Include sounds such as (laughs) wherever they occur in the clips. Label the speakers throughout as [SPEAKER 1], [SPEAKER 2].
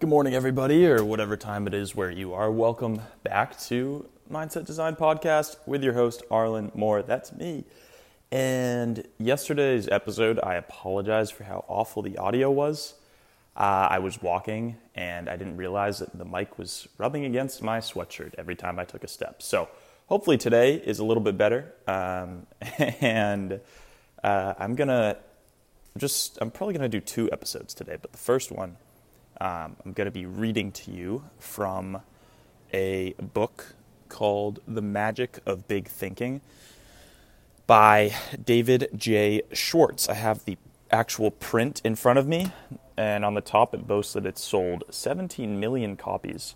[SPEAKER 1] Good morning, everybody, or whatever time it is where you are. Welcome back to Mindset Design Podcast with your host, Arlen Moore. That's me. And yesterday's episode, I apologize for how awful the audio was. Uh, I was walking and I didn't realize that the mic was rubbing against my sweatshirt every time I took a step. So hopefully today is a little bit better. Um, (laughs) and uh, I'm going to just, I'm probably going to do two episodes today, but the first one, um, I'm going to be reading to you from a book called The Magic of Big Thinking by David J. Schwartz. I have the actual print in front of me, and on the top it boasts that it's sold 17 million copies.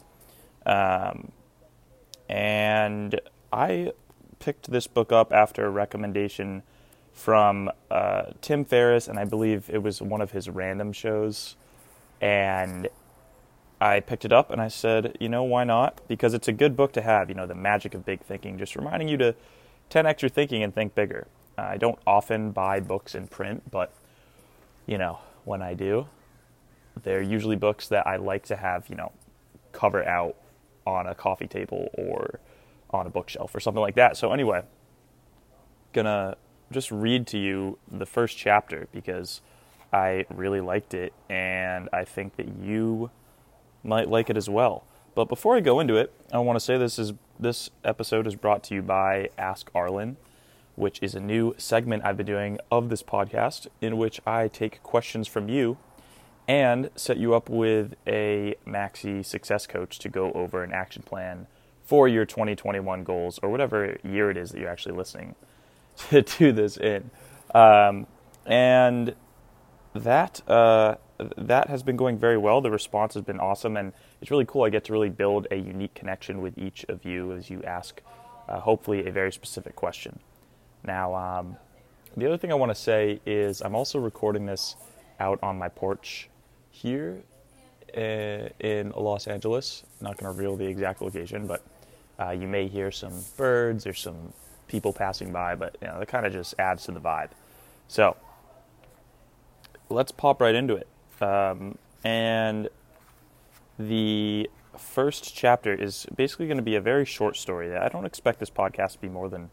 [SPEAKER 1] Um, and I picked this book up after a recommendation from uh, Tim Ferriss, and I believe it was one of his random shows. And I picked it up and I said, you know, why not? Because it's a good book to have, you know, The Magic of Big Thinking, just reminding you to 10x your thinking and think bigger. Uh, I don't often buy books in print, but, you know, when I do, they're usually books that I like to have, you know, cover out on a coffee table or on a bookshelf or something like that. So, anyway, gonna just read to you the first chapter because I really liked it and I think that you might like it as well. But before I go into it, I want to say this is this episode is brought to you by Ask Arlen, which is a new segment I've been doing of this podcast in which I take questions from you and set you up with a Maxi success coach to go over an action plan for your 2021 goals or whatever year it is that you're actually listening (laughs) to do this in. Um, and that uh, that has been going very well. The response has been awesome, and it's really cool. I get to really build a unique connection with each of you as you ask, uh, hopefully, a very specific question. Now, um, the other thing I want to say is I'm also recording this out on my porch here uh, in Los Angeles. I'm not going to reveal the exact location, but uh, you may hear some birds or some people passing by, but you know, that kind of just adds to the vibe. So let's pop right into it. Um, and the first chapter is basically going to be a very short story. I don't expect this podcast to be more than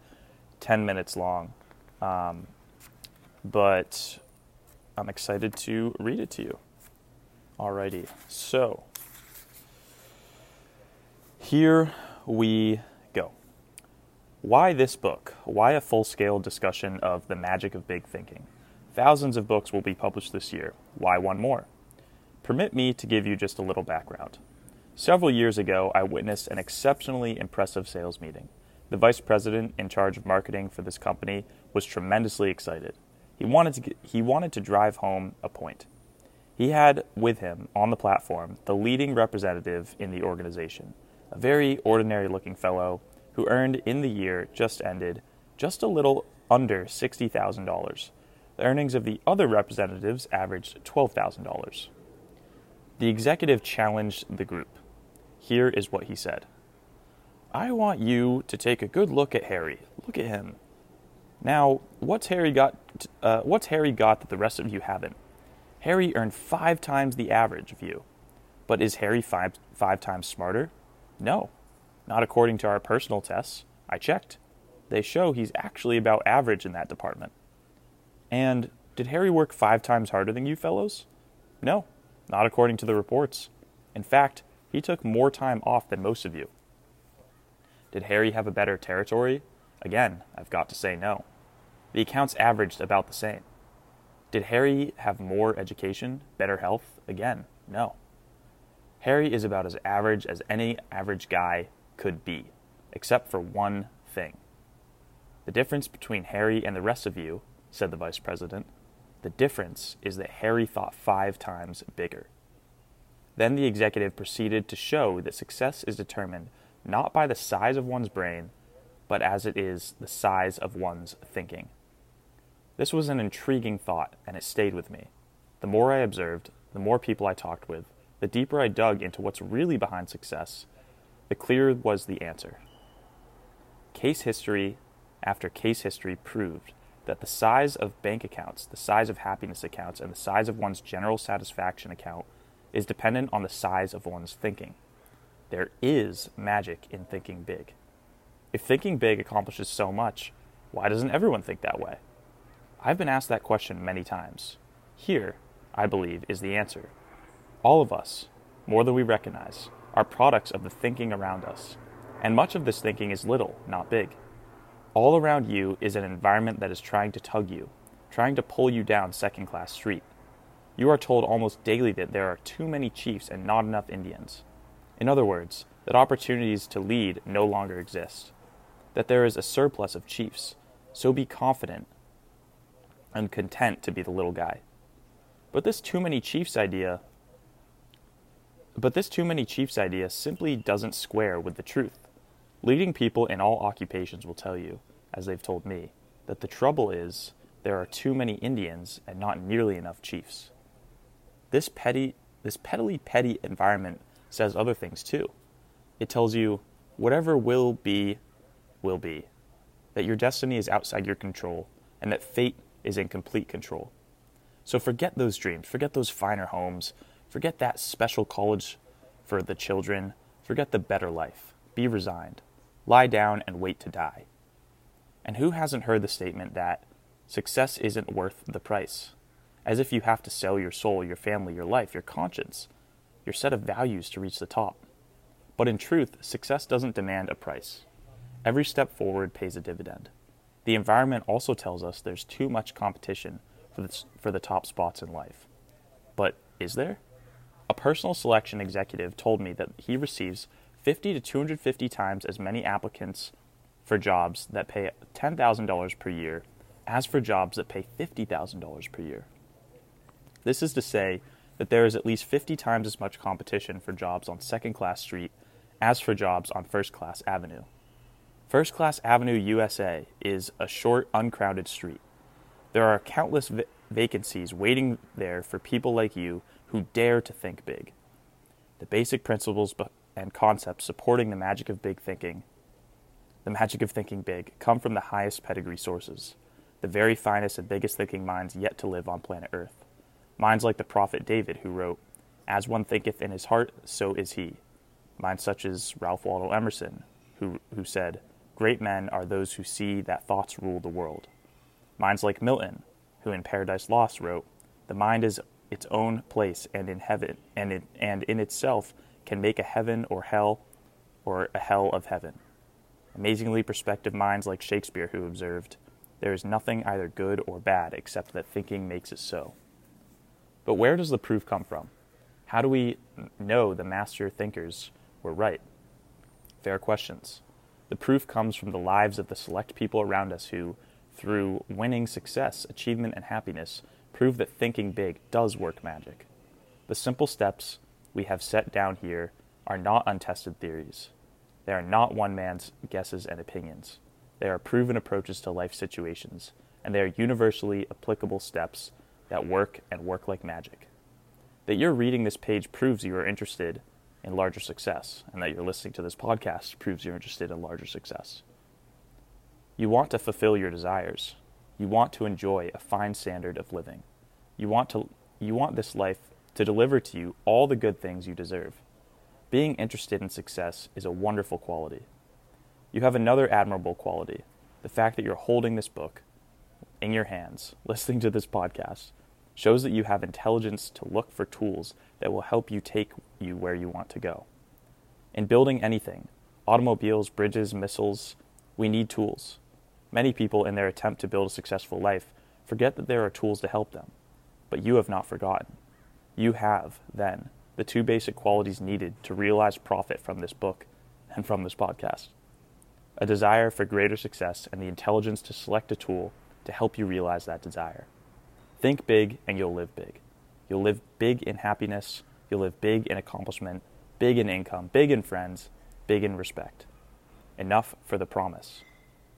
[SPEAKER 1] 10 minutes long. Um, but I'm excited to read it to you. Alrighty, so here we go. Why this book? Why a full scale discussion of the magic of big thinking? Thousands of books will be published this year. Why one more? Permit me to give you just a little background. Several years ago, I witnessed an exceptionally impressive sales meeting. The vice president in charge of marketing for this company was tremendously excited. He wanted to, get, he wanted to drive home a point. He had with him on the platform the leading representative in the organization, a very ordinary looking fellow who earned in the year just ended just a little under $60,000 the earnings of the other representatives averaged $12,000. The executive challenged the group. Here is what he said I want you to take a good look at Harry. Look at him. Now, what's Harry got? Uh, what's Harry got that the rest of you haven't? Harry earned five times the average of you, but is Harry five five times smarter? No, not according to our personal tests. I checked; they show he's actually about average in that department. And did Harry work five times harder than you fellows? No, not according to the reports. In fact, he took more time off than most of you. Did Harry have a better territory? Again, I've got to say no. The accounts averaged about the same. Did Harry have more education, better health? Again, no. Harry is about as average as any average guy could be, except for one thing. The difference between Harry and the rest of you said the vice president. The difference is that Harry thought five times bigger. Then the executive proceeded to show that success is determined not by the size of one's brain, but as it is the size of one's thinking. This was an intriguing thought, and it stayed with me. The more I observed, the more people I talked with, the deeper I dug into what's really behind success, the clearer was the answer. Case history after case history proved that the size of bank accounts, the size of happiness accounts, and the size of one's general satisfaction account is dependent on the size of one's thinking. There is magic in thinking big. If thinking big accomplishes so much, why doesn't everyone think that way? I've been asked that question many times. Here, I believe, is the answer. All of us, more than we recognize, are products of the thinking around us, and much of this thinking is little, not big. All around you is an environment that is trying to tug you, trying to pull you down second class street. You are told almost daily that there are too many chiefs and not enough Indians. In other words, that opportunities to lead no longer exist, that there is a surplus of chiefs, so be confident and content to be the little guy. But this too many chiefs idea but this too many chiefs idea simply doesn't square with the truth. Leading people in all occupations will tell you, as they've told me, that the trouble is there are too many Indians and not nearly enough chiefs. This petty this pettily petty environment says other things too. It tells you whatever will be will be. That your destiny is outside your control and that fate is in complete control. So forget those dreams, forget those finer homes, forget that special college for the children, forget the better life. Be resigned. Lie down and wait to die. And who hasn't heard the statement that success isn't worth the price? As if you have to sell your soul, your family, your life, your conscience, your set of values to reach the top. But in truth, success doesn't demand a price. Every step forward pays a dividend. The environment also tells us there's too much competition for the, for the top spots in life. But is there? A personal selection executive told me that he receives 50 to 250 times as many applicants for jobs that pay $10,000 per year as for jobs that pay $50,000 per year. This is to say that there is at least 50 times as much competition for jobs on second class street as for jobs on first class avenue. First Class Avenue USA is a short, uncrowded street. There are countless v- vacancies waiting there for people like you who dare to think big. The basic principles and concepts supporting the magic of big thinking, the magic of thinking big, come from the highest pedigree sources, the very finest and biggest thinking minds yet to live on planet Earth. Minds like the prophet David, who wrote, As one thinketh in his heart, so is he. Minds such as Ralph Waldo Emerson, who, who said, Great men are those who see that thoughts rule the world. Minds like Milton, who in Paradise Lost wrote, The mind is its own place and in heaven and in, and in itself can make a heaven or hell or a hell of heaven. Amazingly perspective minds like Shakespeare who observed, There is nothing either good or bad except that thinking makes it so. But where does the proof come from? How do we know the master thinkers were right? Fair questions. The proof comes from the lives of the select people around us who, through winning success, achievement, and happiness, prove that thinking big does work magic. The simple steps we have set down here are not untested theories. They are not one man's guesses and opinions. They are proven approaches to life situations, and they are universally applicable steps that work and work like magic. That you're reading this page proves you are interested in larger success, and that you're listening to this podcast proves you're interested in larger success. You want to fulfill your desires. You want to enjoy a fine standard of living. You want to you want this life to deliver to you all the good things you deserve. Being interested in success is a wonderful quality. You have another admirable quality, the fact that you're holding this book in your hands, (laughs) listening to this podcast, shows that you have intelligence to look for tools that will help you take you where you want to go. In building anything, automobiles, bridges, missiles, we need tools. Many people, in their attempt to build a successful life, forget that there are tools to help them. But you have not forgotten. You have, then, the two basic qualities needed to realize profit from this book and from this podcast a desire for greater success and the intelligence to select a tool to help you realize that desire. Think big and you'll live big. You'll live big in happiness, you'll live big in accomplishment, big in income, big in friends, big in respect. Enough for the promise.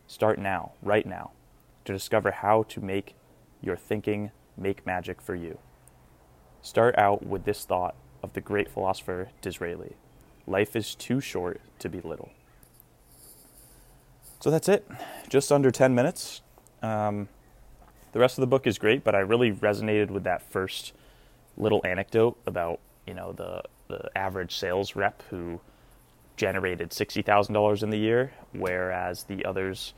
[SPEAKER 1] Start now, right now, to discover how to make your thinking make magic for you. Start out with this thought of the great philosopher Disraeli Life is too short to be little. So that's it. Just under 10 minutes. Um, the rest of the book is great, but I really resonated with that first little anecdote about you know the the average sales rep who generated $60,000 in the year, whereas the others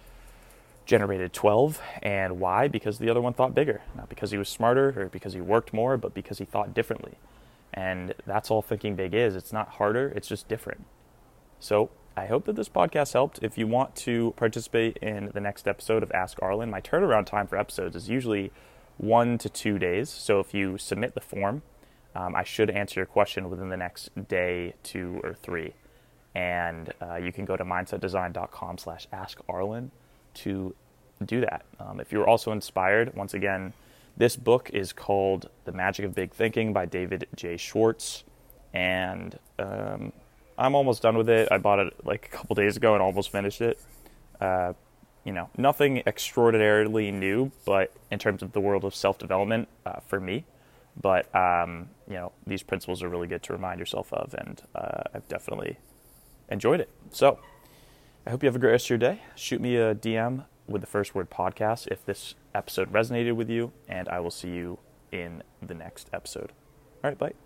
[SPEAKER 1] generated 12. And why? Because the other one thought bigger, not because he was smarter or because he worked more, but because he thought differently. And that's all thinking big is. It's not harder, it's just different. So I hope that this podcast helped. If you want to participate in the next episode of Ask Arlen, my turnaround time for episodes is usually one to two days. So if you submit the form, um, I should answer your question within the next day, two or three. And uh, you can go to mindsetdesign.com slash askarlen to do that. Um, if you're also inspired, once again, this book is called The Magic of Big Thinking by David J. Schwartz. And um, I'm almost done with it. I bought it like a couple days ago and almost finished it. Uh, you know, nothing extraordinarily new, but in terms of the world of self development uh, for me. But um, you know, these principles are really good to remind yourself of, and uh, I've definitely enjoyed it. So, I hope you have a great rest of your day. Shoot me a DM with the first word podcast if this episode resonated with you, and I will see you in the next episode. All right, bye.